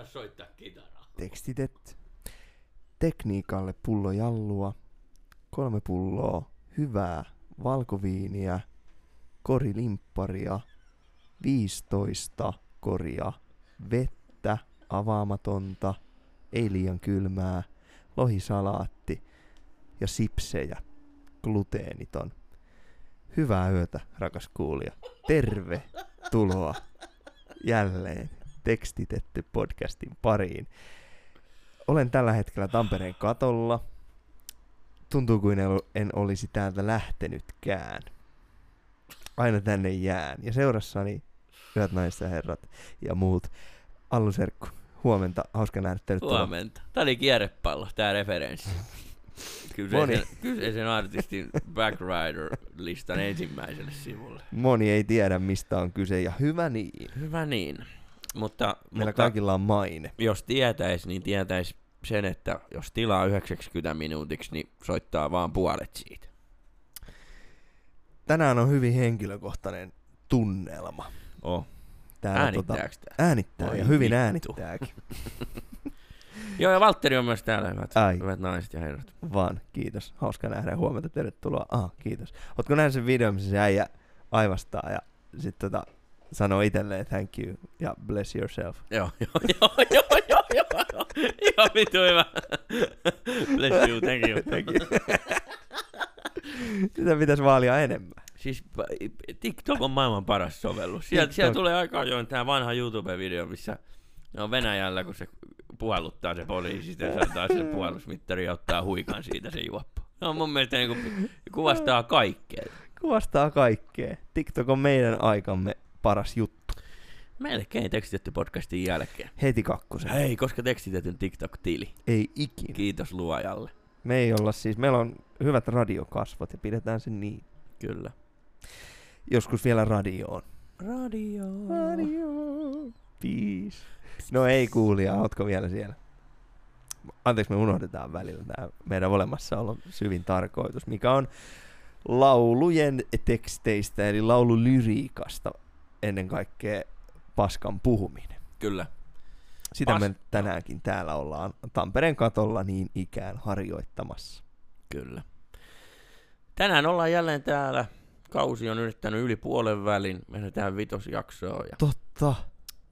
mä osaan soittaa kitaraa. Tekstitetty. Tekniikalle pullo jallua. Kolme pulloa. Hyvää valkoviiniä. Korilimpparia. 15 koria. Vettä avaamatonta. Ei liian kylmää. Lohisalaatti. Ja sipsejä. Gluteeniton. Hyvää yötä, rakas kuulija. Tervetuloa jälleen tekstitetty podcastin pariin. Olen tällä hetkellä Tampereen katolla. Tuntuu kuin en- olisi täältä lähtenytkään. Aina tänne jään. Ja seurassani, hyvät naiset ja herrat ja muut, Allu Serkku, huomenta, hauska nähdä tervetuloa. Huomenta. Tää oli kierrepallo, tää referenssi. Kyseisen, Moni. kyseisen artistin Backrider-listan ensimmäiselle sivulle. Moni ei tiedä, mistä on kyse, ja hyvä niin. Hyvä niin. Mutta, Meillä mutta kaikilla on maine. jos tietäis, niin tietäis sen, että jos tilaa 90 minuutiksi, niin soittaa vaan puolet siitä. Tänään on hyvin henkilökohtainen tunnelma. Oh. Täällä Äänittääks tää? äänittää Voi ja hyvin vittu. äänittääkin. Joo, ja Valtteri on myös täällä, hyvät, Ai. hyvät naiset ja herrat. Vaan, kiitos. Hauska nähdä. Huomenta, tervetuloa. Ah, kiitos. Ootko nähnyt sen videon, missä se äijä aivastaa ja sitten tota, sanoo itselleen thank you ja bless yourself. Joo, joo, joo, joo, joo, joo, joo, joo, vittu hyvä. Bless you, thank you. Thank you. Sitä pitäisi vaalia enemmän. Siis TikTok on maailman paras sovellus. Sieltä, sieltä tulee aika ajoin tää vanha YouTube-video, missä ne on Venäjällä, kun se puhalluttaa se poliisi, sitten se antaa sille puhallusmittari ja ottaa huikan siitä se juoppo. On mun mielestä niinku, kuvastaa kaikkea. Kuvastaa kaikkea. TikTok on meidän aikamme paras juttu. Melkein tekstitetty podcastin jälkeen. Heti kakkosen. Hei, koska tekstitetyn TikTok-tili. Ei ikinä. Kiitos luojalle. Me ei olla siis, meillä on hyvät radiokasvot ja pidetään sen niin. Kyllä. Joskus vielä radioon. Radio. Radio. Peace. No ei kuulija, ootko vielä siellä? Anteeksi, me unohdetaan välillä tämä meidän olemassaolon syvin tarkoitus, mikä on laulujen teksteistä, eli laululyriikasta ennen kaikkea paskan puhuminen. Kyllä. Sitä Pas- me tänäänkin täällä ollaan Tampereen katolla niin ikään harjoittamassa. Kyllä. Tänään ollaan jälleen täällä. Kausi on yrittänyt yli puolen välin. Mennään tähän vitosjaksoon ja Totta.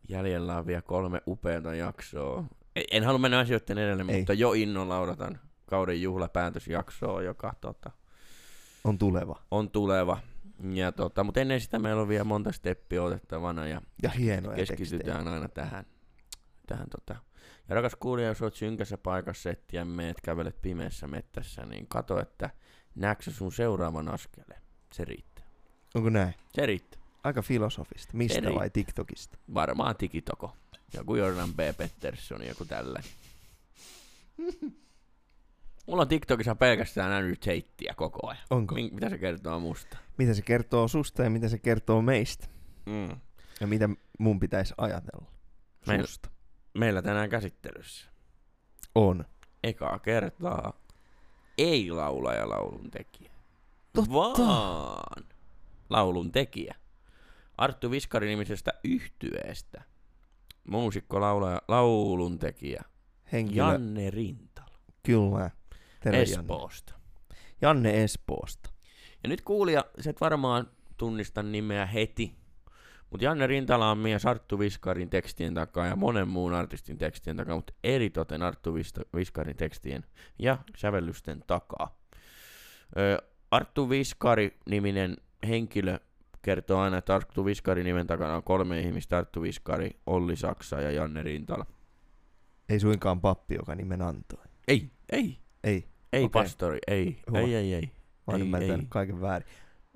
jäljellä on vielä kolme upeata jaksoa. E- En halua mennä asioiden edelle, Ei. mutta jo innolla odotan kauden juhlapäätösjaksoa, joka tota, On tuleva. on tuleva. Ja tota, mutta ennen sitä meillä on vielä monta steppiä otettavana ja Ja hienoja keskitytään tekstejä. aina tähän. tähän tota. Ja rakas kuulija, jos oot synkässä paikassa, et ja meet kävelet pimeässä mettässä, niin kato, että näetkö sun seuraavan askeleen. Se riittää. Onko näin? Se riittää. Aika filosofista. Mistä Eri. vai TikTokista? Varmaan tikitoko. Joku Jordan B. Pettersson, joku tällainen. Mulla on TikTokissa pelkästään nähnyt heittiä koko ajan. Onko? Min- mitä se kertoo musta? Mitä se kertoo susta ja mitä se kertoo meistä? Mm. Ja mitä mun pitäisi ajatella Meil- susta? Meillä tänään käsittelyssä. On. Ekaa kertaa ei laulaja laulun tekijä. Totta. Vaan laulun tekijä. Arttu Viskari-nimisestä yhtyeestä. Muusikko, laulaja, laulun tekijä. Henkilö. Janne Rintala. Kyllä. Terve Janne. Espoosta. Janne Espoosta. Ja nyt kuulija, sä et varmaan tunnista nimeä heti, mutta Janne Rintala on mies Arttu Viskarin tekstien takaa ja monen muun artistin tekstien takaa, mutta eritoten Arttu Viskarin tekstien ja sävellysten takaa. Ö, Arttu Viskari-niminen henkilö kertoo aina, että Arttu Viskari nimen takana on kolme ihmistä, Arttu Viskari, Olli Saksa ja Janne Rintala. Ei suinkaan pappi, joka nimen antoi. Ei, ei, Ei. ei Okei. pastori, ei, Hyvä. ei, ei, ei. Mä oon Ei, ymmärtänyt ei. kaiken väärin.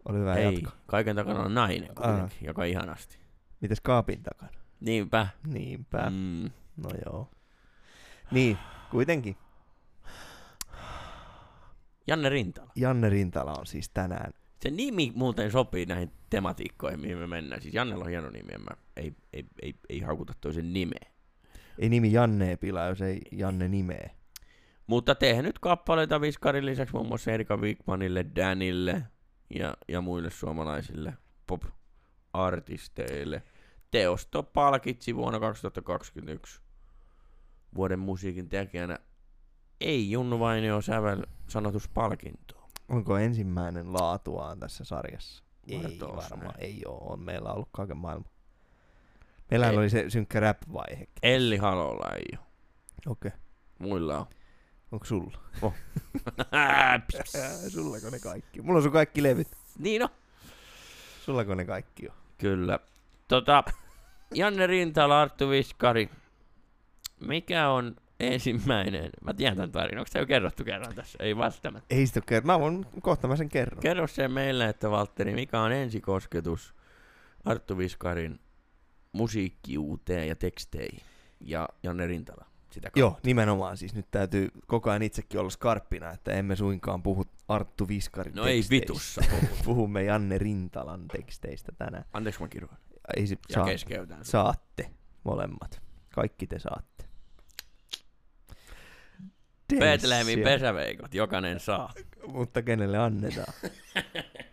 Oli hyvä ei. jatka. Kaiken takana on nainen kuitenkin, joka ihanasti. Mites kaapin takana? Niinpä. Niinpä. Mm. No joo. Niin, kuitenkin. Janne Rintala. Janne Rintala on siis tänään. Se nimi muuten sopii näihin tematiikkoihin, mihin me mennään. Siis Jannella on hieno nimi, en mä ei, ei, ei, ei haukuta toisen nimeä. Ei nimi Janne pilaa, jos ei Janne nimeä. Mutta tehnyt kappaleita Viskarin lisäksi muun muassa Erika Wigmanille, Danille ja, ja muille suomalaisille pop-artisteille. Teosto palkitsi vuonna 2021 vuoden musiikin tekijänä ei Junnu Vainio sävel sanotuspalkintoa. Onko ensimmäinen laatuaan tässä sarjassa? Ei varmaan, ei ole. On meillä ollut kaiken maailman. Meillä Ei. oli se synkkä rap-vaihe. Elli Halolla ei ole. Okei. Okay. Muilla on. Onko sulla? Pss. Sullako ne kaikki? Mulla on sun kaikki levyt. niin on. Sullako ne kaikki on? Kyllä. Tota, Janne Rintala, Arttu Viskari. Mikä on ensimmäinen? Mä tiedän tämän tarinan. Onko se jo kerrottu kerran tässä? Ei välttämättä. Ei sitä ole kerran. Mä voin, kohta mä sen kerron. Kerro se meille, että Valtteri, mikä on ensikosketus Arttu Viskarin musiikkiuuteen ja teksteihin ja Janne Rintala sitä kautta. Joo, nimenomaan siis nyt täytyy koko ajan itsekin olla skarppina, että emme suinkaan puhu Arttu Viskarin No ei teksteistä. vitussa. Puhumme Janne Rintalan teksteistä tänään. Anteeksi mä kirjoitan. Ei se, Ja saa, keskeytän. saatte molemmat. Kaikki te saatte. Betlehemin pesäveikot, jokainen saa. Mutta kenelle annetaan?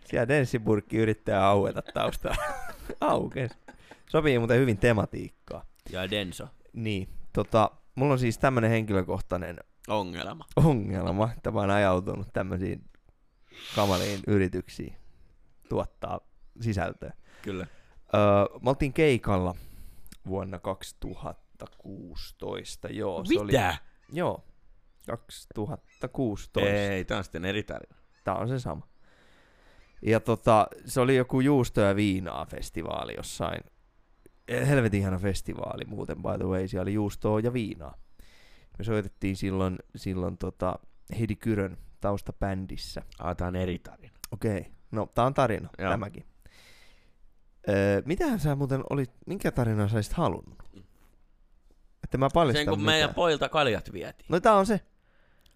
Siellä denssipurkki yrittää aueta taustalla. Aukes. Sopii muuten hyvin tematiikkaa. Ja Denso. Niin, tota, mulla on siis tämmönen henkilökohtainen Ongelma. ongelma, että mä oon ajautunut tämmöisiin kamaliin yrityksiin tuottaa sisältöä. Kyllä. Öö, me oltiin keikalla vuonna 2016, joo. Se oli, Mitä? joo, 2016. Ei, tää on sitten eri tarina. Tää on se sama. Ja tota, se oli joku juusto ja viinaa festivaali jossain. Helvetin ihana festivaali muuten, by the way. Siellä oli juustoa ja viinaa. Me soitettiin silloin, silloin tota Heidi Kyrön taustabändissä. Ah, tää on eri tarina. Okei, no tää on tarina, Joo. Joo. tämäkin. Öö, mitähän sä muuten olit, minkä tarinan sä olisit halunnut? Että mä paljastan Sen kun mitään. meidän poilta kaljat vietiin. No tää on se.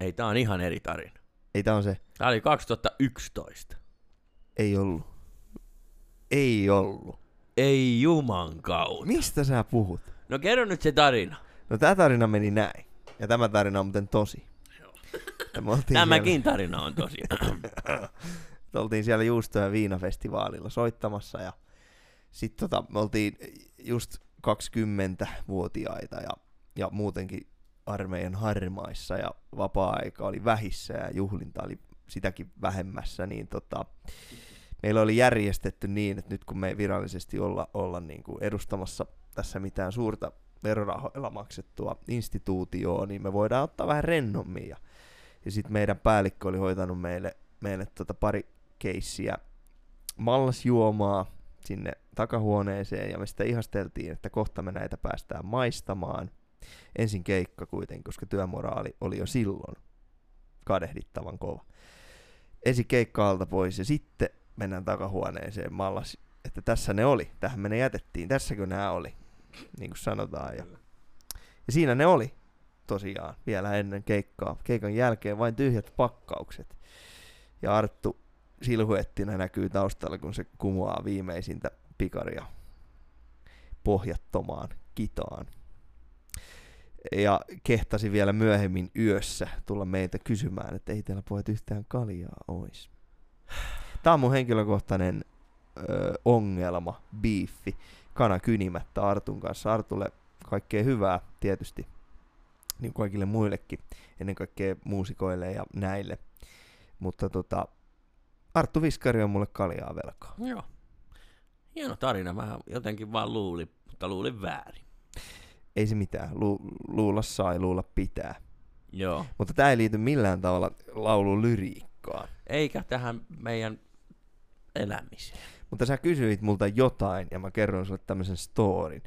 Ei, tää on ihan eri tarina. Ei tää on se. Tää oli 2011. Ei ollut. Ei ollut. Ei juman kautta. Mistä sä puhut? No kerro nyt se tarina. No tää tarina meni näin. Ja tämä tarina on muuten tosi. Tämäkin tarina on tosi. Siellä, me oltiin siellä Juusto- ja Viinafestivaalilla soittamassa ja sitten tota, me oltiin just 20-vuotiaita ja, ja muutenkin armeijan harmaissa ja vapaa-aika oli vähissä ja juhlinta oli sitäkin vähemmässä, niin tota, meillä oli järjestetty niin, että nyt kun me ei virallisesti olla, olla niin kuin edustamassa tässä mitään suurta verorahoilla maksettua instituutioon, niin me voidaan ottaa vähän rennommin. Ja, ja sitten meidän päällikkö oli hoitanut meille, meille tota pari keissiä mallasjuomaa sinne takahuoneeseen, ja me sitä ihasteltiin, että kohta me näitä päästään maistamaan. Ensin keikka kuitenkin, koska työmoraali oli jo silloin kadehdittavan kova. Ensin keikka alta pois, ja sitten mennään takahuoneeseen mallas, että tässä ne oli, tähän me ne jätettiin, tässäkö nämä oli, niin kuin sanotaan. Ja, ja siinä ne oli tosiaan vielä ennen keikkaa. Keikan jälkeen vain tyhjät pakkaukset. Ja Arttu silhuettina näkyy taustalla, kun se kumoaa viimeisintä pikaria pohjattomaan kitaan. Ja kehtasi vielä myöhemmin yössä tulla meiltä kysymään, että ei teillä pojat yhtään kaljaa ois. Tämä on mun henkilökohtainen ö, ongelma, biiffi, kana kynimättä Artun kanssa. Artulle kaikkea hyvää tietysti, niin kuin kaikille muillekin, ennen kaikkea muusikoille ja näille. Mutta tota, Arttu Viskari on mulle kaljaa velkaa. Joo. Hieno tarina. Mä jotenkin vaan luulin, mutta luulin väärin. Ei se mitään, Lu- luulla saa ja luulla pitää. Joo. Mutta tämä ei liity millään tavalla laulun lyriikkaan. Eikä tähän meidän elämiseen. Mutta sä kysyit multa jotain ja mä kerron sulle tämmöisen storin.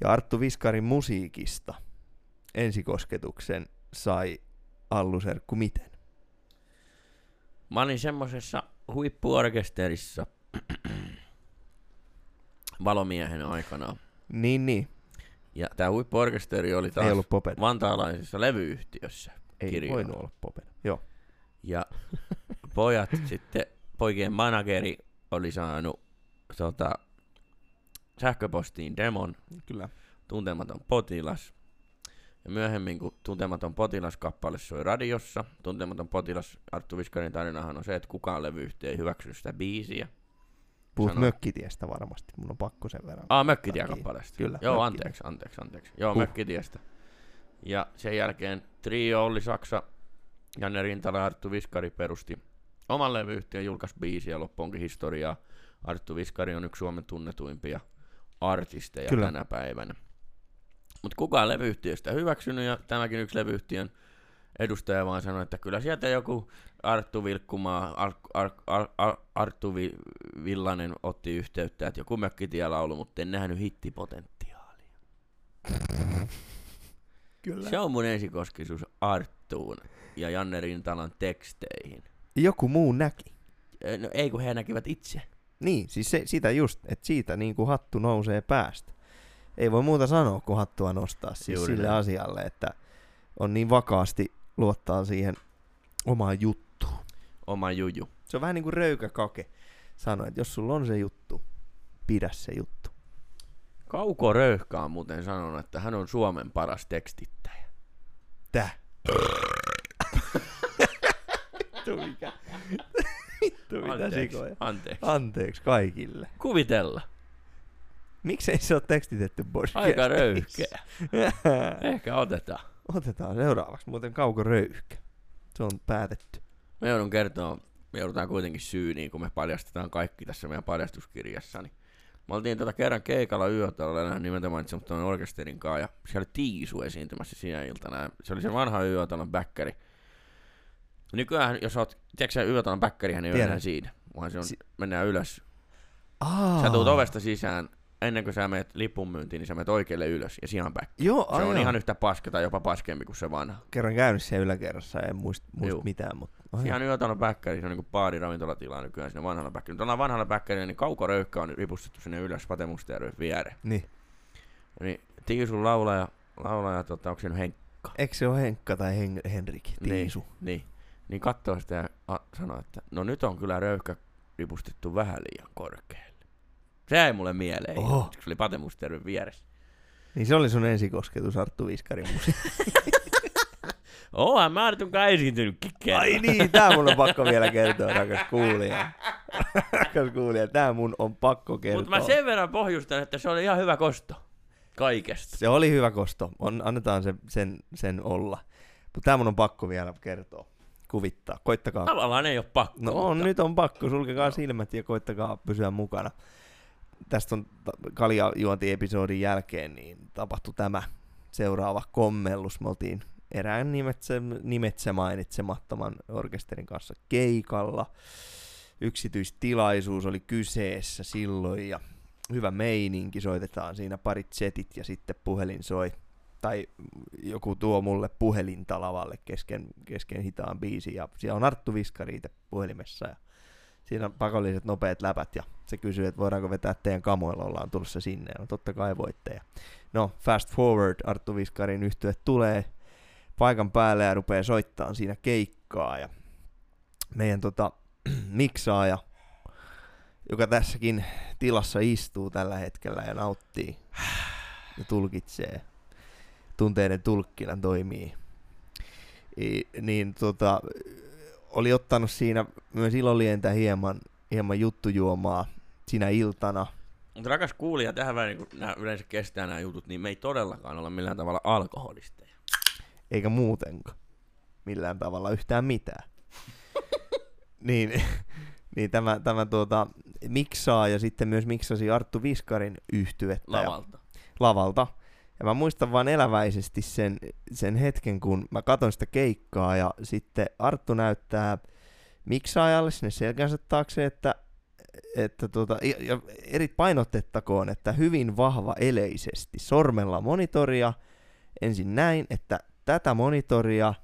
Ja Arttu Viskarin musiikista ensikosketuksen sai Alluserkku miten? Mä olin semmosessa huippuorkesterissa valomiehenä aikana. Niin, niin. Ja tää huippuorkesteri oli taas Ei ollut popeda. vantaalaisessa levyyhtiössä. Ei kirjoilla. voinut olla popeda. Joo. Ja pojat sitten, poikien manageri oli saanut tota, sähköpostiin demon Kyllä. Tuntematon potilas. Ja myöhemmin, kun Tuntematon potilas-kappale soi radiossa, Tuntematon potilas, Arttu Viskarin tarinahan on se, että kukaan levyyhtiö ei hyväksy sitä biisiä. Puhut Sano. mökkitiestä varmasti, mun on pakko sen verran. Aa, Mökkitie-kappaleesta. Kyllä, Joo, Mökkitie. anteeksi, anteeksi, anteeksi. Joo, Huh. Mökkitiestä. Ja sen jälkeen Trio Olli Saksa, Janne Rintala ja Arttu Viskari perusti oman levyyhtiön, julkaisi biisiä loppuunkin historiaa. Arttu Viskari on yksi Suomen tunnetuimpia artisteja Kyllä. tänä päivänä. Mutta kukaan levyyhtiöstä hyväksynyt ja tämäkin yksi levyyhtiön edustaja vaan sanoi, että kyllä sieltä joku Arttu Vilkkumaa, Ar, Ar, Ar, Ar, Arttu Vi, Villanen otti yhteyttä, että joku mökkitielaulu, mutta en nähnyt hittipotentiaalia. Kyllä. Se on mun ensikoskisuus Arttuun ja Janne Rintalan teksteihin. Joku muu näki. No ei kun he näkivät itse. Niin, siis se, sitä just, että siitä niin kuin hattu nousee päästä. Ei voi muuta sanoa, kuin hattua nostaa siis Juuri sille näin. asialle, että on niin vakaasti luottaa siihen omaan juttuun. Oma juju. Se on vähän niin kuin röykäkake. Sanoi, että jos sulla on se juttu, pidä se juttu. Kauko Röyhkä on muuten sanonut, että hän on Suomen paras tekstittäjä. Tää. Vittu mikä. Vittu mitä Anteeksi, sikoja. anteeksi. Anteeksi kaikille. Kuvitella. Miksei se ole tekstitetty podcastissa? Aika röyhkeä. Ehkä otetaan. Otetaan seuraavaksi muuten Kauko Röyhkä. Se on päätetty. Me joudun kertoa, me joudutaan kuitenkin syyniin, kun me paljastetaan kaikki tässä meidän paljastuskirjassa. Niin me oltiin tota kerran keikalla yötalolla nimeltä mainitsemattoman orkesterin kanssa, ja siellä oli Tiisu esiintymässä siinä iltana. Se oli se vanha yötalon bäkkäri. Nykyään, jos oot, tiedätkö sä yötalon bäkkärihän ei ole Tiedän. enää siinä, vaan se on, Si- mennään ylös. Aa. Sä tuut ovesta sisään, ennen kuin sä meet lipun myyntiin, niin sä meet oikealle ylös, ja siinä on bäkkäri. Joo, Se on ihan yhtä paska tai jopa paskempi kuin se vanha. Kerran käynyt siellä yläkerrassa, en muista, Juu. mitään, mutta... ai Ihan yötalon bäkkäri, se on niinku baari ravintolatila nykyään siinä vanhalla bäkkärillä. Tuolla vanhalla bäkkärillä, niin Kauko Röyhkä on ripustettu sinne ylös Pate Mustajärven viereen. Niin. Niin Tiisun laulaja, laulaja tota, onko se nyt Henk? Eikö se ole Henkka tai Hen- Henrik? Tiisu. Niin, niin. Niin katsoo sitä ja sanoo, että no nyt on kyllä Röyhkä ripustettu vähän liian korkealle. Se jäi mulle mieleen, Oho. oh. se oli Pate Mustajärven vieressä. Niin se oli sun ensikosketus Arttu Viskarin musiikki. Oonhan mä Artunkaan esiintynytkin kerran. Ai niin, tää mun on pakko vielä kertoa, rakas kuulija. rakas kuulija, tää mun on pakko kertoa. Mutta mä sen verran pohjustan, että se oli ihan hyvä kosto. Kaikesta. Se oli hyvä kosto. On, annetaan se, sen, sen olla. Mutta tää mun on pakko vielä kertoa. Kuvittaa. Koittakaa. Tavallaan ei ole pakko. No on, mutta- nyt on pakko. Sulkekaa Joo. silmät ja koittakaa pysyä mukana. Tästä on kaljajuonti-episodin jälkeen niin tapahtui tämä seuraava kommellus. Me oltiin erään nimetse, nimetse mainitsemattoman orkesterin kanssa keikalla. Yksityistilaisuus oli kyseessä silloin ja hyvä meininki. Soitetaan siinä parit setit ja sitten puhelin soi. Tai joku tuo mulle puhelinta lavalle kesken, kesken hitaan biisin ja siellä on Arttu Viskari itse puhelimessa ja siinä on pakolliset nopeat läpät ja se kysyy, että voidaanko vetää teidän kamoilla, ollaan tulossa sinne. No totta kai voitte. Ja no fast forward, Arttu Viskarin yhtye tulee paikan päälle ja rupeaa soittaa siinä keikkaa ja meidän tota, miksaaja, joka tässäkin tilassa istuu tällä hetkellä ja nauttii ja tulkitsee, tunteiden tulkkina toimii, I, niin tota, oli ottanut siinä myös ilolientä hieman, hieman juttujuomaa sinä iltana. Mutta rakas kuulija, tähän väliin, kun nämä yleensä kestää nämä jutut, niin me ei todellakaan olla millään tavalla alkoholisteja. eikä muutenkaan millään tavalla yhtään mitään. niin, niin tämä, tämä tuota, miksaa ja sitten myös miksasi Arttu Viskarin yhtyettä ja- Lavalta. Ja mä muistan vaan eläväisesti sen, sen hetken, kun mä katon sitä keikkaa ja sitten Arttu näyttää miksaajalle sinne selkänsä taakse, että, että tota, ja, ja eri painotettakoon, että hyvin vahva eleisesti sormella monitoria, ensin näin, että tätä monitoria,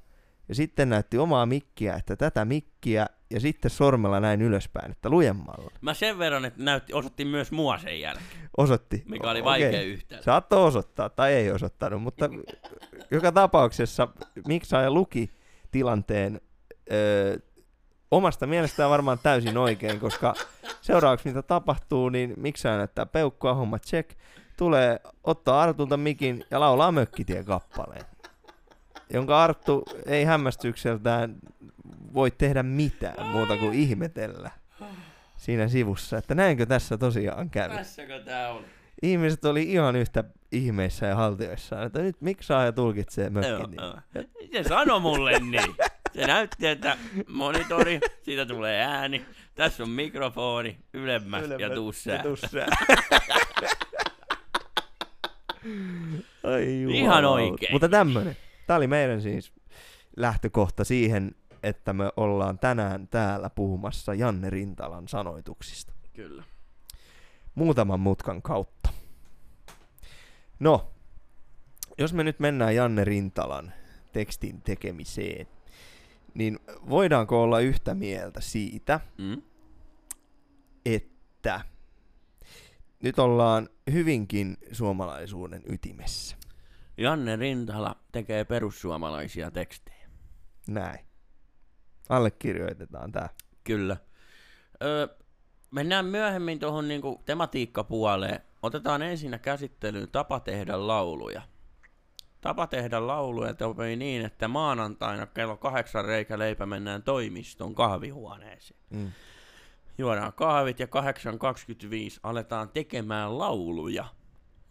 ja sitten näytti omaa mikkiä, että tätä mikkiä, ja sitten sormella näin ylöspäin, että lujemmalla. Mä sen verran, että näytti, osoitti myös mua sen jälkeen, Osoitti. mikä oli vaikea okei. yhtälö. Saattoi osoittaa tai ei osoittanut, mutta joka tapauksessa miksaaja luki tilanteen ö, omasta mielestään varmaan täysin oikein, koska seuraavaksi mitä tapahtuu, niin miksaaja näyttää peukkua, homma check, tulee ottaa Artulta mikin ja laulaa mökkitie kappaleen, jonka Arttu ei hämmästykseltään voi tehdä mitään muuta kuin ihmetellä siinä sivussa, että näinkö tässä tosiaan kävi Tässäkö tää oli? ihmiset oli ihan yhtä, ihmeissä ja haltioissaan, että nyt miksi saa ja tulkitsee mökkin. joo. Se sanoi mulle niin. Se näytti, että monitori, siitä tulee ääni, tässä on mikrofoni, ylemmäs, ja tussää. tussää. Ai Ihan oikein. Mutta tämmönen. Tää oli meidän siis lähtökohta siihen, että me ollaan tänään täällä puhumassa Janne Rintalan sanoituksista. Kyllä. Muutaman mutkan kautta. No, jos me nyt mennään Janne Rintalan tekstin tekemiseen, niin voidaanko olla yhtä mieltä siitä, Mm? että nyt ollaan hyvinkin suomalaisuuden ytimessä. Janne Rintala tekee perussuomalaisia tekstejä. Näin. Allekirjoitetaan tää. Kyllä. Öö, mennään myöhemmin tuohon niinku tematiikkapuoleen. Otetaan ensin käsittelyyn tapa tehdä lauluja. Tapa tehdä lauluja toimii niin, että maanantaina kello kahdeksan reikäleipä mennään toimiston kahvihuoneeseen. Mm. Juodaan kahvit ja 8.25 aletaan tekemään lauluja.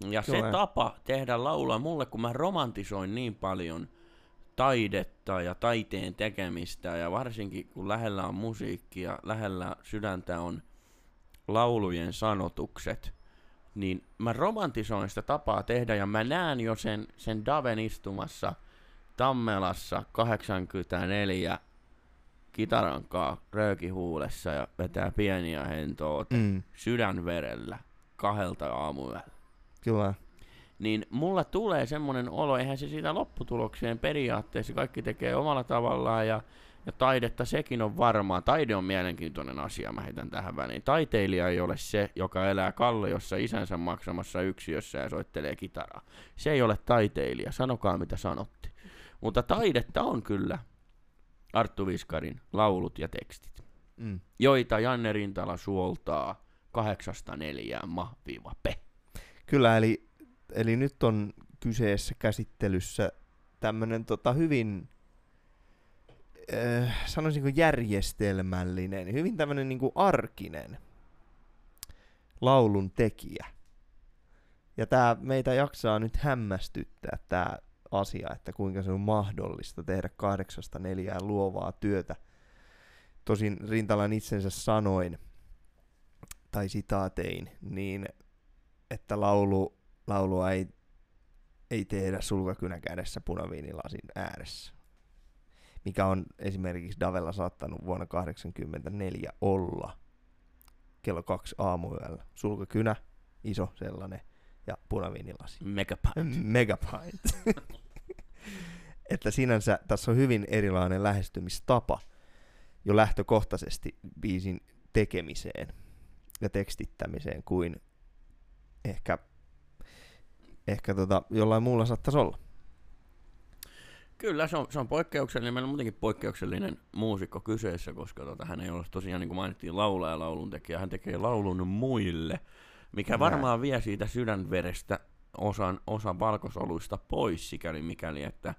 Ja se Kyllä. tapa tehdä laulua mulle, kun mä romantisoin niin paljon taidetta ja taiteen tekemistä, ja varsinkin kun lähellä on musiikki ja lähellä sydäntä on laulujen sanotukset, niin mä romantisoin sitä tapaa tehdä, ja mä näen jo sen, sen Daven istumassa Tammelassa 84 kitarankaa röökihuulessa ja vetää pieniä hentoa Mm. sydänverellä kahdelta aamuyöllä. Kyllä. Niin mulla tulee semmonen olo, eihän se siitä lopputulokseen periaatteessa kaikki tekee omalla tavallaan ja, ja taidetta sekin on varmaa. Taide on mielenkiintoinen asia, mä heitän tähän väliin. Taiteilija ei ole se, joka elää Kalliossa isänsä maksamassa yksiössä ja soittelee kitaraa. Se ei ole taiteilija, sanokaa mitä sanotti. Mutta taidetta on kyllä Arttu Viskarin laulut ja tekstit, Mm. joita Janne Rintala suoltaa kahdeksasta neljään ma-pe. Kyllä, eli, eli nyt on kyseessä käsittelyssä tämmönen tota hyvin, äh, sanoisinko järjestelmällinen, hyvin tämmönen niinku arkinen laulun tekijä. Ja tää meitä jaksaa nyt hämmästyttää tää asia, että kuinka se on mahdollista tehdä kahdeksasta neljään luovaa työtä. Tosin Rintalan itsensä sanoin, tai sitaatein, niin että laulu, laulua ei, ei tehdä sulkakynä kädessä punaviinilasin ääressä. Mikä on esimerkiksi Davella saattanut vuonna 1984 olla kello kaksi aamuyöllä. Sulkakynä, iso sellainen, ja punaviinilasi. Megapint. Megapint. että sinänsä tässä on hyvin erilainen lähestymistapa jo lähtökohtaisesti biisin tekemiseen ja tekstittämiseen kuin ehkä, ehkä tota, jollain muulla saattaisi olla. Kyllä, se on, se on poikkeuksellinen. Meillä on muutenkin poikkeuksellinen muusikko kyseessä, koska tota, hän ei ole tosiaan, niin kuin mainittiin, laulaja ja lauluntekijä. Hän tekee laulun muille, mikä Näin. varmaan vie siitä sydänverestä osan, osan valkosoluista pois, sikäli mikäli, että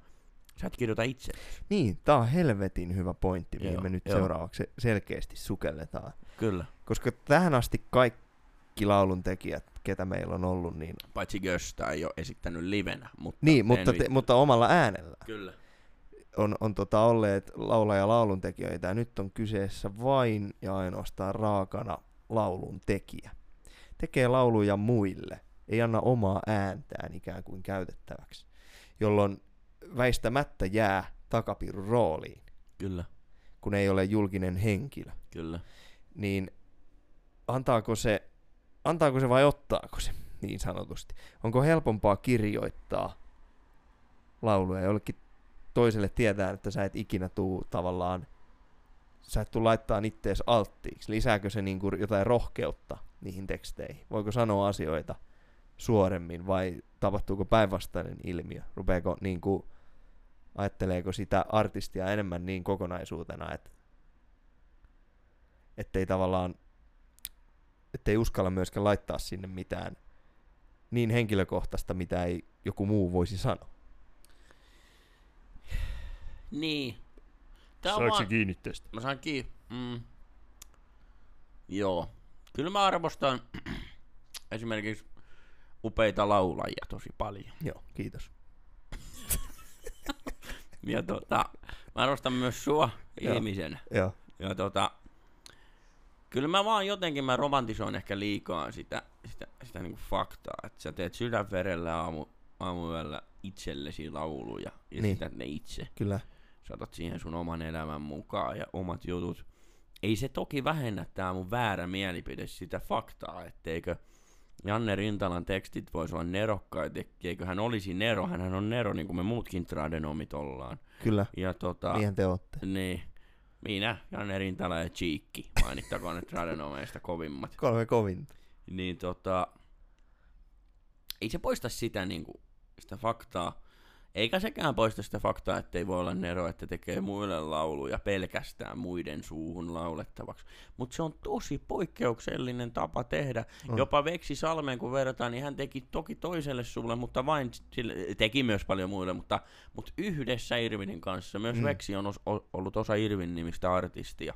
sä et kirjoita itse. Niin, tää on helvetin hyvä pointti, mihin Joo, me nyt joo. seuraavaksi selkeästi sukelletaan. Kyllä, Koska tähän asti kaikki laulun tekijät, ketä meillä on ollut, niin, paitsi Gösta ei ole esittänyt livenä. Mutta niin mutta, te, mutta omalla äänellä Kyllä. on, on tota olleet laulaja laulun tekijöitä ja nyt on kyseessä vain ja ainoastaan raakana laulun tekijä. Tekee lauluja muille, ei anna omaa ääntään ikään kuin käytettäväksi, jolloin väistämättä jää takapirun rooliin, Kyllä, kun ei ole julkinen henkilö. kyllä. Niin antaako se, antaako se vai ottaako se, niin sanotusti? Onko helpompaa kirjoittaa lauluja jollekin toiselle tietää, että sä et ikinä tuu tavallaan, sä et tuu laittaa ittees alttiiksi. Lisääkö se niinku jotain rohkeutta niihin teksteihin? Voiko sanoa asioita suoremmin vai tapahtuuko päinvastainen ilmiö? Rupeeko niinku, ajatteleeko sitä artistia enemmän niin kokonaisuutena, että ettei tavallaan, ettei uskalla myöskään laittaa sinne mitään niin henkilökohtaista, mitä ei joku muu voisi sanoa. Niin. Tää on vaan... kiinni tästä? Mä saan kiinni. Mm. Joo. Kyllä mä arvostan esimerkiksi upeita laulajia tosi paljon. Joo, kiitos. Ja tota, mä arvostan myös sua Joo. ihmisenä. Joo. Ja tota, kyllä mä vaan jotenkin mä romantisoin ehkä liikaa sitä, sitä, sitä niinku faktaa, että sä teet sydänverellä aamu, aamuyöllä itsellesi lauluja ja Niin. sitä ne itse. Kyllä. Saatat siihen sun oman elämän mukaan ja omat jutut. Ei se toki vähennä tää mun väärä mielipide sitä faktaa, etteikö Janne Rintalan tekstit voisi olla nerokkaita, etteikö hän olisi Nero, hän on Nero niin kuin me muutkin tradenomit ollaan. Kyllä. Ja tota, Niinhän te ootte. niin, minä, Janne Rintala ja Cheekki, mainittakoon ne tradenomeista kovimmat. Kolme kovinta. Niin tota, ei se poista sitä niinku, sitä faktaa, eikä sekään poista sitä faktaa, ettei voi olla Nero, että tekee muille lauluja pelkästään muiden suuhun laulettavaksi. Mutta se on tosi poikkeuksellinen tapa tehdä. On. Jopa Veksi Salmeen kun verrataan, niin hän teki toki toiselle suulle, mutta vain sille, teki myös paljon muille, mutta, mutta yhdessä Irvinin kanssa. Myös Mm. mm. Veksi on os, o, ollut osa Irvin nimistä artistia.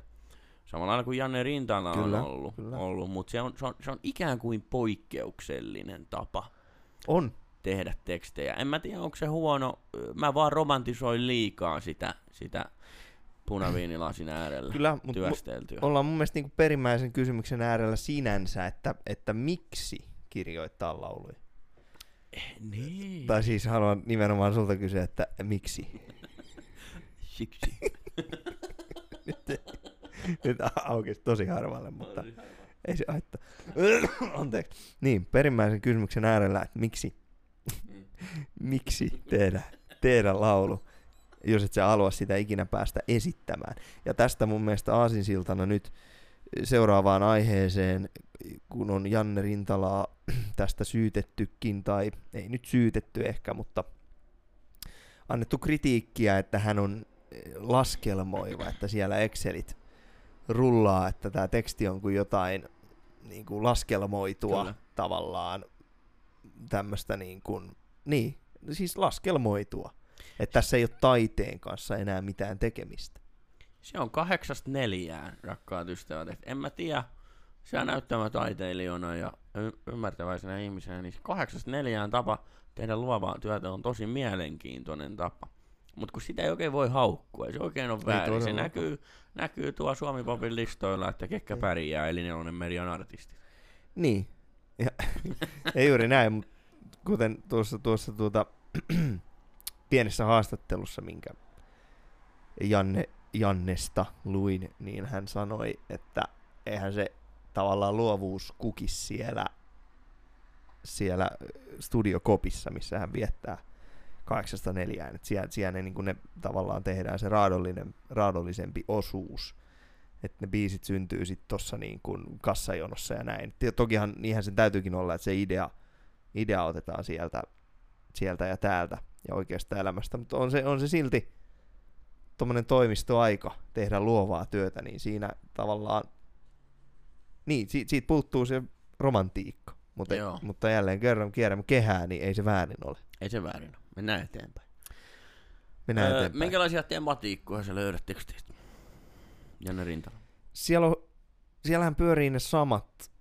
Samalla lailla kuin Janne Rintala Kyllä, on ollut, kyllä. ollut mutta se on, se, on, se on ikään kuin poikkeuksellinen tapa On. Tehdä tekstejä. En mä tiedä, onko se huono. Mä vaan romantisoin liikaa sitä, sitä punaviinilasin äärellä Kyllä, mutta mu- työsteltyä. ollaan mun mielestä niinku perimmäisen kysymyksen äärellä sinänsä, että, että miksi kirjoittaa lauluja. Niin. Tai siis haluan nimenomaan sulta kysyä, että miksi? Siksi. Nyt aukesi tosi harvalle, mutta ei se haittaa. Anteeksi. Niin, perimmäisen kysymyksen äärellä, että miksi? Miksi tehdä, tehdä laulu, jos et sä halua sitä ikinä päästä esittämään. Ja tästä mun mielestä aasinsiltana nyt seuraavaan aiheeseen, kun on Janne Rintalaa tästä syytettykin, tai ei nyt syytetty ehkä, mutta annettu kritiikkiä, että hän on laskelmoiva, että siellä Excelit rullaa, että tämä teksti on kuin jotain niin kuin laskelmoitua Kyllä. tavallaan tämmöistä niin kuin, niin, siis laskelmoitua. Että tässä ei ole taiteen kanssa enää mitään tekemistä. Se on kahdeksasta neljään, rakkaat ystävät. Et en mä tiedä, sä näyttämätaiteilijana ja y- ymmärtäväisenä ihmisenä, niin kahdeksasta neljään tapa tehdä luovaa työtä on tosi mielenkiintoinen tapa. Mutta kun sitä ei oikein voi haukkua, se oikein on väärin. Se näkyy, näkyy tuo Suomi Popin listoilla, että ketkä pärjää, eli nelonen median artistit. Niin. Ja, ei juuri näin, mutta kuten tuossa, tuossa tuota, pienessä haastattelussa, minkä Janne, Jannesta luin, niin hän sanoi, että eihän se tavallaan luovuus kukis siellä, siellä studiokopissa, missä hän viettää kahdeksasta neljään. Et siellä, siellä ne, niin ne tavallaan tehdään se raadollinen, raadollisempi osuus että ne biisit syntyy sitten tossa niin kassajonossa ja näin. Ti- Tokihan niinhän sen täytyykin olla, että se idea, idea otetaan sieltä, sieltä ja täältä ja oikeasta elämästä, mutta on se, on se silti tuommoinen toimistoaika tehdä luovaa työtä, niin siinä tavallaan, niin siitä, siitä puuttuu se romantiikka, mutta, Joo. mutta jälleen kerran kierrämme kehää, niin ei se väärin ole. Ei se väärin ole. Mennään eteenpäin. Mennään Öö, eteenpäin. minkälaisia tematiikkoja sä löydät teksteistä? Janne Rintala. siellä on, siellähän pyörii ne samat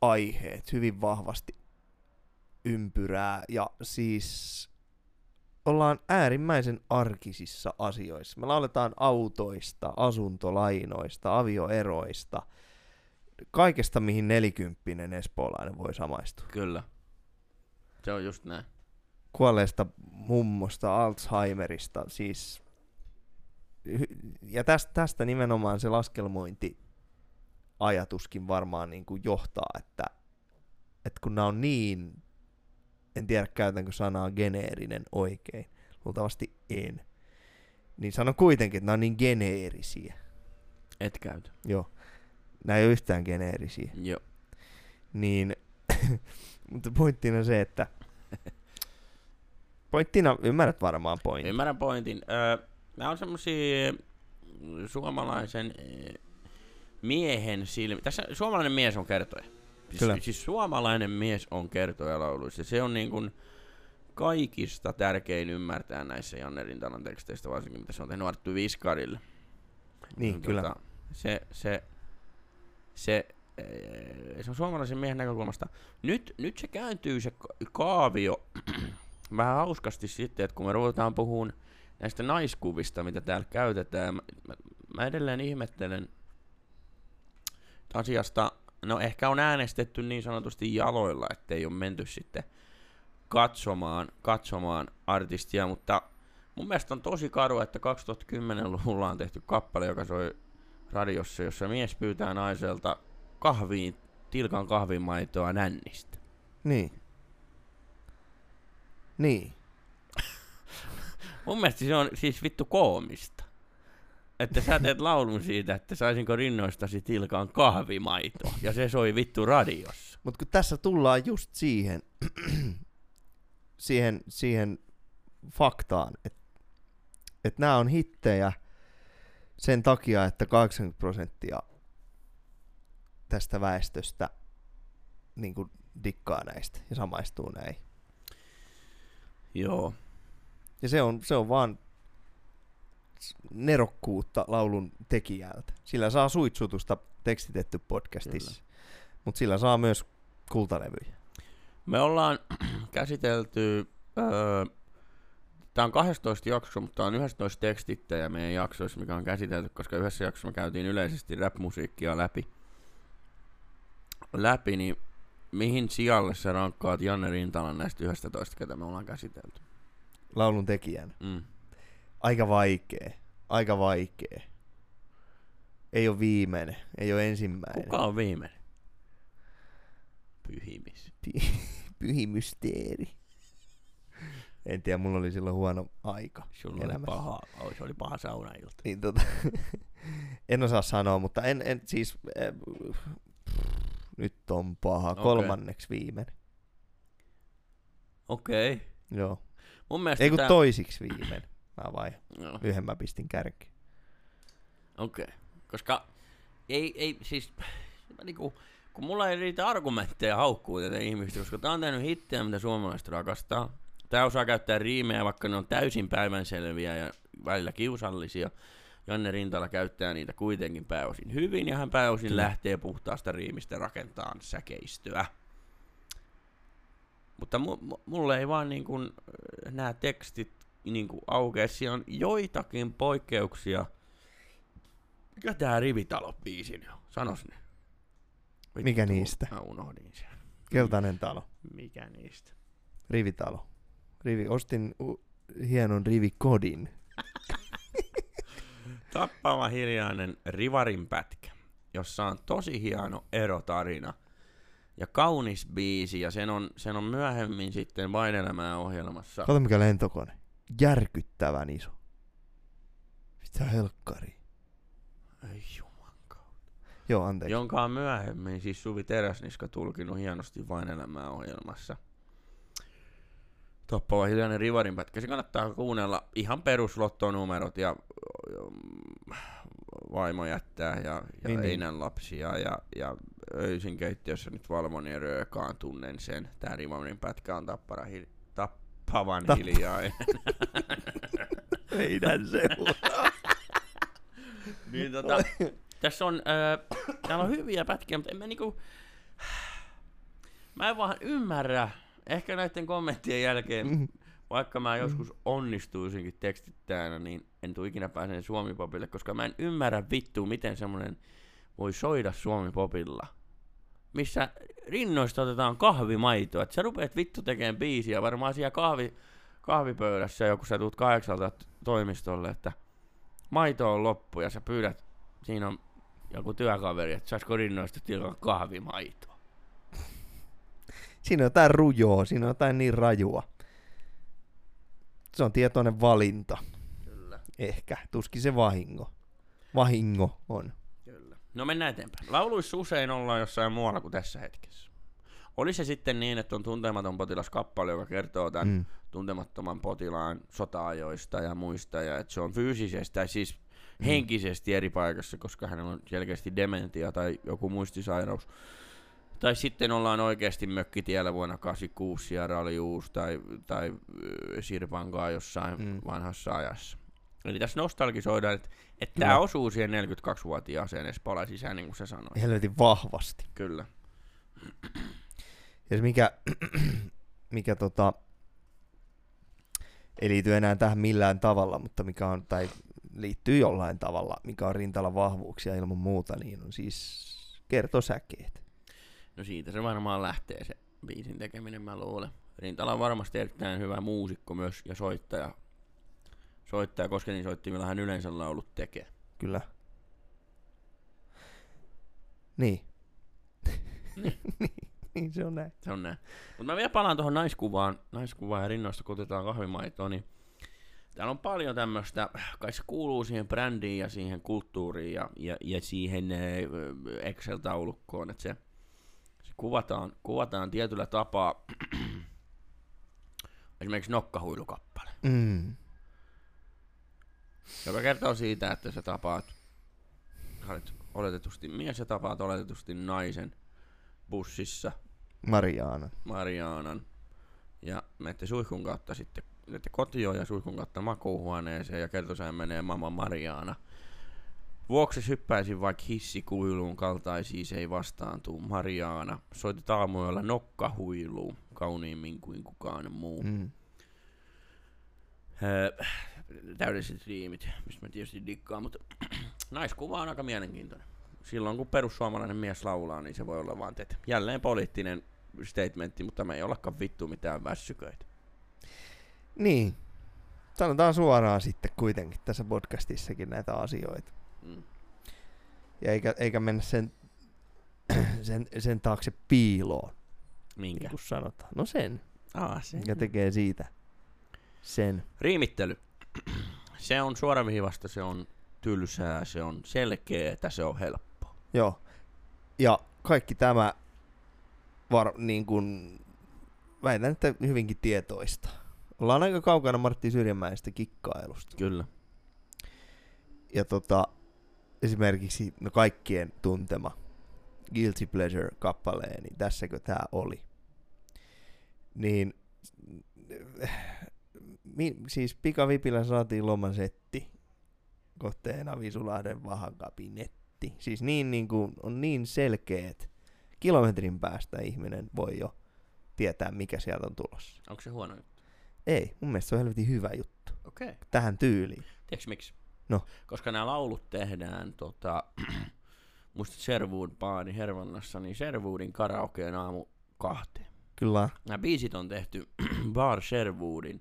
aiheet hyvin vahvasti ympyrää ja siis ollaan äärimmäisen arkisissa asioissa. Me lauletaan autoista, asuntolainoista, avioeroista, kaikesta mihin nelikymppinen espoolainen voi samaistua. Kyllä. Se on just näin. Kuolleesta mummosta, Alzheimerista, siis ja tästä, tästä nimenomaan se laskelmointi ajatuskin varmaan niin kuin johtaa, että, että kun nämä on niin, en tiedä käytänkö sanaa geneerinen oikein, luultavasti en, niin sanon kuitenkin, että nämä on niin geneerisiä. Et käytä. Joo, nämä ei ole yhtään geneerisiä. Joo. Niin, mutta pointtina se, että pointtina, ymmärrät varmaan pointin. Ymmärrän pointin. Öö, nämä on semmosia suomalaisen eh, miehen silmi. Tässä suomalainen mies on kertoja. Kyllä. Siis, siis suomalainen mies on kertoja lauluissa. Se on niin kuin kaikista tärkein ymmärtää näissä Janne Rintalan teksteistä, varsinkin mitä se on tehnyt Arttu Viskarille. Niin, kyllä. Tota, se, se, se se on suomalaisen miehen näkökulmasta. Nyt, nyt se kääntyy se kaavio vähän hauskasti sitten, että kun me ruvetaan puhumaan näistä naiskuvista, mitä täällä käytetään, mä, mä, mä edelleen ihmettelen asiasta, no ehkä on äänestetty niin sanotusti jaloilla, ettei ole menty sitten katsomaan, katsomaan artistia, mutta mun mielestä on tosi karu, että 2010-luvulla on tehty kappale, joka soi radiossa, jossa mies pyytää naiselta kahviin, tilkan kahvimaitoa nännistä. Niin. Niin. Mun mielestä se on siis vittu koomista. Että sä teet laulun siitä, että saisinko rinnoistasi tilkaan kahvimaitoa. Ja se soi vittu radiossa. Mutta kun tässä tullaan just siihen, siihen, siihen faktaan, että et nämä on hittejä sen takia, että 80 prosenttia tästä väestöstä niin kuin dikkaa näistä ja samaistuu näin. Joo. Ja se on, se on vaan nerokkuutta laulun tekijältä. Sillä saa suitsutusta tekstitetty podcastissa, mutta sillä saa myös kultalevyjä. Me ollaan käsitelty, öö, tämä on 12 jakso, mutta tämä on 11 tekstittäjä meidän jaksoissa, mikä on käsitelty, koska yhdessä jaksossa me käytiin yleisesti rap-musiikkia läpi. Läpi, niin mihin sijalle sä rankkaat Janne Rintalan näistä 11, ketä me ollaan käsitelty? Laulun tekijän. Mm. Aika vaikee. Aika vaikee. Ei ole viimeinen. Ei ole ensimmäinen. Kuka on viimeinen? Pyhimis. Py- pyhimysteeri. En tiedä, mulla oli silloin huono aika Sulla oli paha, oi, se oli paha saunailta. Niin, tota, en osaa sanoa, mutta en, en siis... Äh, nyt on paha. Okei. Kolmanneksi viimeinen. Okei. Okay. Joo. Mun mielestä Ei kun tää... toisiksi viimeinen. Mä vai Joo. yhden mä pistin kärkeen. Okei. Okay. Koska ei, ei siis, niinku, kun mulla ei riitä argumentteja haukkuu tätä ihmistä, koska tää on tehnyt hittejä, mitä suomalaiset rakastaa. Tää osaa käyttää riimejä, vaikka ne on täysin päivänselviä ja välillä kiusallisia. Janne Rintala käyttää niitä kuitenkin pääosin hyvin, ja hän pääosin Kyllä. lähtee puhtaasta riimistä rakentaa säkeistöä. Mutta mu- mu- mulle ei vaan niin kuin, nämä tekstit niin kuin aukea. Siellä on joitakin poikkeuksia. Mikä tää Rivitalo-biisi on? Sanos nyt. Vittu, Mikä niistä? Mä unohdin sen. Keltainen talo. Mikä niistä? Rivitalo. Rivi. Ostin u- hienon rivikodin. Tappava hiljainen Rivarin pätkä, jossa on tosi hieno erotarina ja kaunis biisi, ja sen on, sen on myöhemmin sitten Vain elämää ohjelmassa. Kato mikä lentokone. Järkyttävän iso. Mitä helkkari. Ei juman kautta. Joo, anteeksi. Jonka on myöhemmin siis Suvi Teräsniska tulkinut hienosti Vain elämää ohjelmassa. Tappava hiljainen Rivarin pätkä. Se kannattaa kuunnella ihan peruslottonumerot ja mm, vaimo jättää ja, ja Niin, niin. Einän lapsia ja, ja öisin keittiössä nyt valvon ja röökaan tunnen sen. Tää Rivarin pätkä on tappara hil- tappavan Tapp- hiljainen. Meidän seura. niin tota, tässä on, äh, täällä on hyviä pätkiä, mutta en mä niinku, mä en vaan ymmärrä, ehkä näiden kommenttien jälkeen, Mm. vaikka mä joskus onnistuisinkin tekstittäjänä, niin en tuu ikinä pääsen suomipopille, koska mä en ymmärrä vittu, miten semmonen voi soida suomipopilla. Missä rinnoista otetaan kahvimaitoa. Että sä rupeat vittu tekemään biisiä, varmaan siellä kahvi, kahvipöydässä joku sä tuut kahdeksalta toimistolle, että maito on loppu ja sä pyydät, siinä on joku työkaveri, että saisiko rinnoista tilaa kahvimaitoa. Siinä on jotain rujoa, siinä on jotain niin rajua. Se on tietoinen valinta. Kyllä. Ehkä. Tuskin se vahingo. Vahingo on. No mennään eteenpäin. Lauluissa usein ollaan jossain muualla kuin tässä hetkessä. Oli se sitten niin, että on tuntematon potilas kappale, joka kertoo tämän mm. Tuntemattoman potilaan sota-ajoista ja muista, ja että se on fyysisesti tai siis Mm. henkisesti eri paikassa, koska hänellä on selkeästi dementia tai joku muistisairaus. Tai sitten ollaan oikeasti mökkitiellä vuonna 86 ja Rali Uus tai, tai Sirpankaa jossain. Mm. vanhassa ajassa. Eli tässä nostalgisoidaan, että et tämä osuu siihen 42-vuotiaaseen Espolan sisään, niin kuin se sanoi. Helvetin vahvasti. Kyllä. Ja se mikä, mikä tota, ei liity enää tähän millään tavalla, mutta mikä on, tai liittyy jollain tavalla, mikä on rintalan vahvuuksia ilman muuta, niin on siis kertosäkeet. No siitä se varmaan lähtee se biisin tekeminen, mä luulen. Rintala on varmasti erittäin hyvä muusikko myös ja soittaja. Soittaja Kosketin soittimilla hän yleensä laulut tekee. Kyllä. Niin. niin, niin se on näin. Se on näin. Mutta mä vielä palaan tuohon naiskuvaan, naiskuvaan ja rinnasta, kun otetaan kahvimaitoa, niin täällä on paljon tämmöistä, kai se kuuluu siihen brändiin ja siihen kulttuuriin ja, ja, ja siihen Excel-taulukkoon, että se, se kuvataan, kuvataan tietyllä tapaa, esimerkiksi nokkahuilukappale, Mm. Joka kertoo siitä, että sä tapaat, sä olet oletetusti mies ja tapaat oletetusti naisen bussissa, Mariaana. Mariaanan. Ja menette suihkun kautta sitten, menette kotiin ja suihkun kautta makuuhuoneeseen ja kertosään menee Mama Mariaana. Vuoksi hyppäisin vaikka hissikuiluun kaltaisiin se ei vastaan tuu Mariaana. Soitit aamuilla nokkahuiluun kauniimmin kuin kukaan muu. Mm. Öö, täydelliset riimit, mistä mä tietysti dikkaan, mutta naiskuva on aika mielenkiintoinen. Silloin kun perussuomalainen mies laulaa, niin se voi olla vaan teet. Jälleen poliittinen statementti, mutta me ei ollakaan vittu mitään väsyköitä. Niin. Sanotaan suoraan sitten kuitenkin tässä podcastissakin näitä asioita. Mm. Ja eikä, eikä mennä sen, sen, sen taakse piiloon, Minkä? niin kuin sanotaan. No sen, Ah, se. mikä tekee siitä sen. Riimittely. Se on suoraviivasta, se on tylsää, se on selkeää, se on helppoa. Joo. Ja kaikki tämä, var, niin kuin, väitän, että hyvinkin tietoista. Ollaan aika kaukana Martti Syrjämäestä kikkailusta. Kyllä. Ja tota, esimerkiksi no kaikkien tuntema Guilty Pleasure-kappaleen, niin tässäkö tämä oli. Niin, mi, siis pikavipillä saatiin loman setti kohteena Visulahden vahan kabinetti. Siis niin, niin kuin, on niin selkeät. Kilometrin päästä ihminen voi jo tietää, mikä sieltä on tulossa. Onko se huono juttu? Ei, mun mielestä se on helvetin hyvä juttu. Okei. Okay. Tähän tyyliin. Tiedätkö miksi? No. Koska nämä laulut tehdään, tota, muista Sherwood Baani Hervannassa, niin Sherwoodin karaokeen aamu kahteen. Kyllä. Nämä biisit on tehty Bar Sherwoodin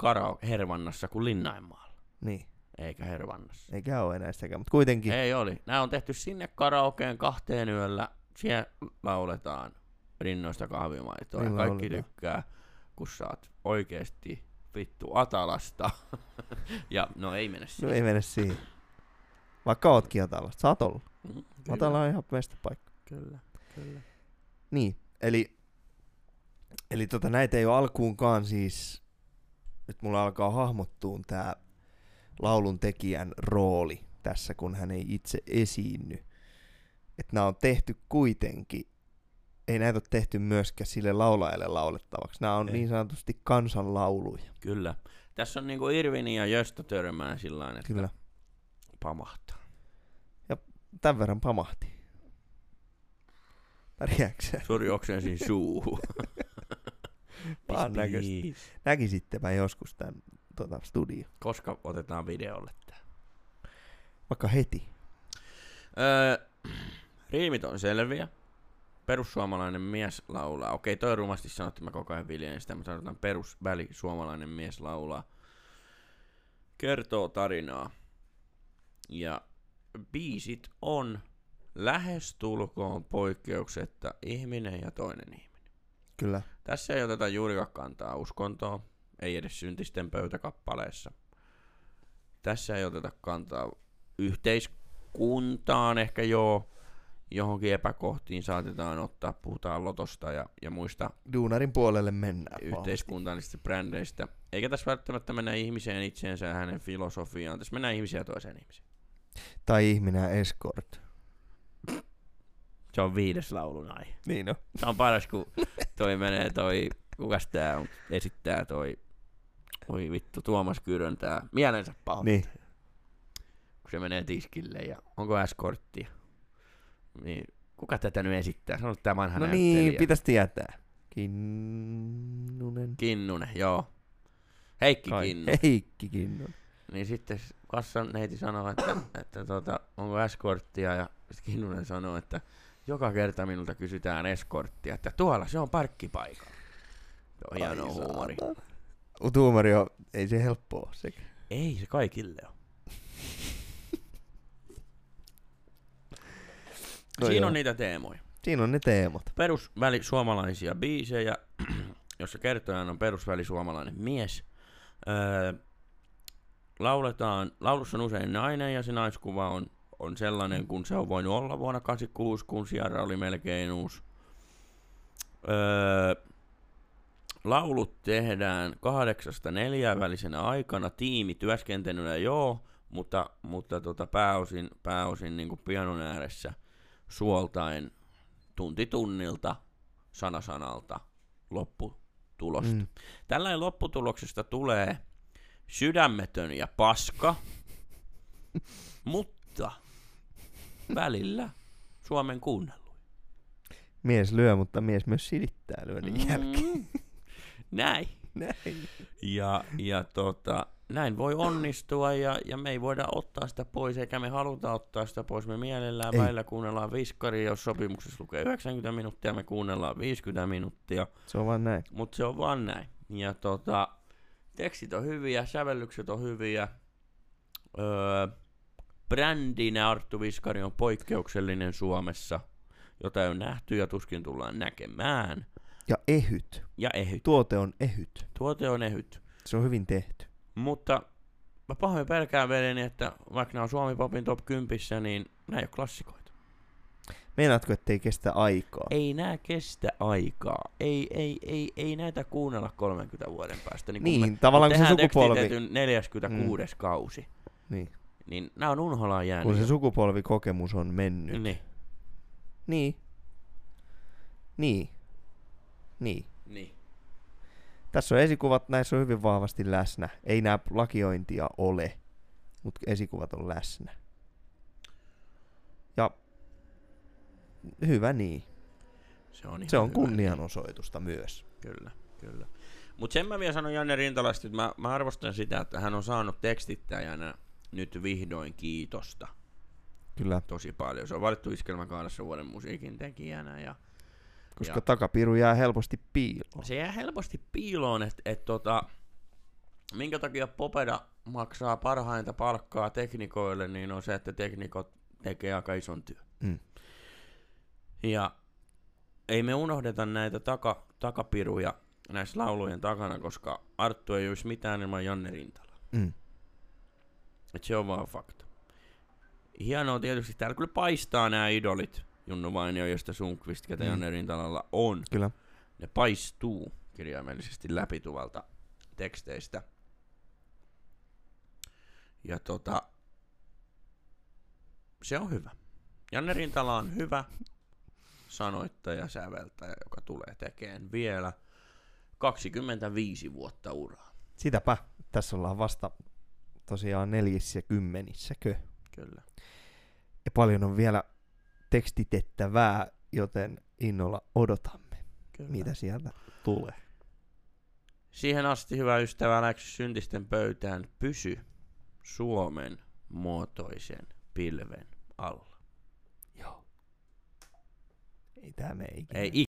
karaoke Hervannassa kuin Linnainmaalla, Niin. eikä Hervannassa. Eikä ole enää sitäkään, mutta kuitenkin. Ei oli. Nämä on tehty sinne karaokeen kahteen yöllä. Siellä lauletaan rinnoista kahvimaitoa. Ja Niin kaikki lauletaan. tykkää, kun saat oikeesti vittu Atalasta. ja no ei No siihen. ei mene siihen. Vaikka ootkin Atalasta. Saat olla. Mhm, Atala on ihan mestapaikka. Kyllä, kyllä. Niin, eli, eli tota, näitä ei ole alkuunkaan siis, nyt mulla alkaa hahmottua tää laulun tekijän rooli tässä, kun hän ei itse esiinny. Että nämä on tehty kuitenkin, ei näitä ole tehty myöskään sille laulajalle laulettavaksi. Nämä on Ei. niin sanotusti kansanlauluja. Kyllä. Tässä on niinku Irvini ja Jöstä törmää sillä että Kyllä. pamahtaa. Tämän verran pamahti. Pärjääkö? Sori oksensin suuhun. Näköistä. Please. Näkisittepä joskus tämän tota, studio. Koska otetaan videolle tää? Vaikka heti. Öö, riimit on selviä. Perussuomalainen mies laulaa. Okei, toi rumasti sanottu, mä koko ajan viljelen sitä, mutta sanotaan perusväli suomalainen mies laulaa. Kertoo tarinaa. Ja biisit on lähestulkoon poikkeuksetta ihminen ja toinen ihminen. Kyllä. Tässä ei oteta juurikaan kantaa uskontoon, ei edes syntisten pöytäkappaleessa. Tässä ei oteta kantaa yhteiskuntaan, ehkä joo, johonkin epäkohtiin saatetaan ottaa, puhutaan lotosta ja, ja muista Duunarin puolelle mennään. yhteiskunnallisista brändeistä. Eikä tässä välttämättä mennä ihmiseen itseensä ja hänen filosofiaan, tässä mennään ihmisiä toiseen ihmiseen. Tai ihminen escort. Se on viides laulun aihe. Niin no. Se on paras, kun toi menee toi, kukas tää on, esittää toi Oi vittu, Tuomas Kyröntää mielensä pahoittaa. Niin. Kun se menee tiskille ja onko S-korttia. Niin, kuka tätä nyt esittää? Sano tämä vanha No niin, pitäisi tietää. Kinnunen. Kinnunen, joo. Heikki Kai. Kinnunen. Heikki Kinnunen. Niin sitten kassan neiti sanoo, että, että tota, onko S-korttia ja Kinnunen sanoo, että joka kerta minulta kysytään eskorttia, että tuolla se on parkkipaikalla. Se on hieno Ai huumori. huumori on, ei se helppoa sekä. Ei se kaikille ole. No Siinä joo. on niitä teemoja. Siinä on ne teemat. Perusväli suomalaisia biisejä, jossa kertojana on perusväli suomalainen mies. Öö, lauletaan, laulussa on usein nainen ja se naiskuva on, on sellainen kuin se on voinut olla vuonna 86, kun Sierra oli melkein uusi. Öö, laulut tehdään kahdeksasta neljään välisenä aikana, tiimi työskentelynä joo, mutta, mutta tota pääosin, pääosin niin kuin pianon ääressä suoltaen tunti tunnilta, sana sanalta lopputulosta. Mm. Tällainen lopputuloksesta tulee sydämetön ja paska, mutta välillä Suomen kuunnellut. Mies lyö, mutta mies myös silittää lyönnin jälkeen. Mm. Näin. Näin. Ja, ja tota, näin voi onnistua ja, ja me ei voida ottaa sitä pois, eikä me haluta ottaa sitä pois. Me mielellään Ei. välillä kuunnellaan viskari, jos sopimuksessa lukee 90 minuuttia, me kuunnellaan 50 minuuttia. Se on vaan näin. Mutta se on vaan näin. Ja tota, tekstit on hyviä, sävellykset on hyviä. Öö, brändinä Arttu Viskari on poikkeuksellinen Suomessa, jota ei ole nähty ja tuskin tullaan näkemään. Ja ehyt. Ja ehyt. Tuote on ehyt. Tuote on ehyt. Se on hyvin tehty. Mutta mä pahoin pelkään veljeni, että vaikka nämä on Suomi Popin top 10, niin nämä ei ole klassikoita. Meinaatko, ettei kestä aikaa? Ei nämä kestä aikaa. Ei, ei, ei, ei näitä kuunnella 30 vuoden päästä. Niin, Niin, me, tavallaan kun se sukupolvi... tekstitetyn 46. Mm. kausi. Niin, Niin nämä on unholaan jäänyt. kun se sukupolvikokemus on mennyt. Niin, Niin. Niin. Niin. niin. Tässä on esikuvat, näissä on hyvin vahvasti läsnä. Ei nää lakiointia ole, mutta esikuvat on läsnä. Ja hyvä niin. Se on, ihan Se on kunnianosoitusta myös. Kyllä, kyllä. Mutta sen mä vielä sanon Janne Rintalasta, että mä, mä arvostan sitä, että hän on saanut tekstittäjänä nyt vihdoin kiitosta Kyllä, tosi paljon. Se on valittu Iskelmäkaarassa vuoden musiikin tekijänä ja koska Ja- takapiru jää helposti piiloon. se jää helposti piiloon, että et tota, minkä takia Popeda maksaa parhainta palkkaa teknikoille, niin on se, että teknikot tekee aika ison työn. Mm. Ja ei me unohdeta näitä taka, takapiruja näissä laulujen takana, koska Arttu ei olisi mitään ilman Janne Rintala. Mm. Et se on vaan fakta. Hienoa tietysti, täällä kyllä paistaa nämä idolit, Junnu Vainio, josta Sunkvist, ketä Mm. Janne Rintalalla on. Kyllä. Ne paistuu kirjaimellisesti läpi tuvalta teksteistä. Ja tota, se on hyvä. Janne Rintala on hyvä sanoittaja, säveltäjä, joka tulee tekemään vielä 25 vuotta uraa. Sitäpä. Tässä ollaan vasta tosiaan neljissä kymmenissäkö. Kyllä. Ja paljon on vielä tekstitettävää, joten innolla odotamme, Kyllä. mitä sieltä tulee. Siihen asti, hyvä ystävä, läksy syntisten pöytään. Pysy Suomen muotoisen pilven alla. Joo. Ei tää mene ikinä. Ei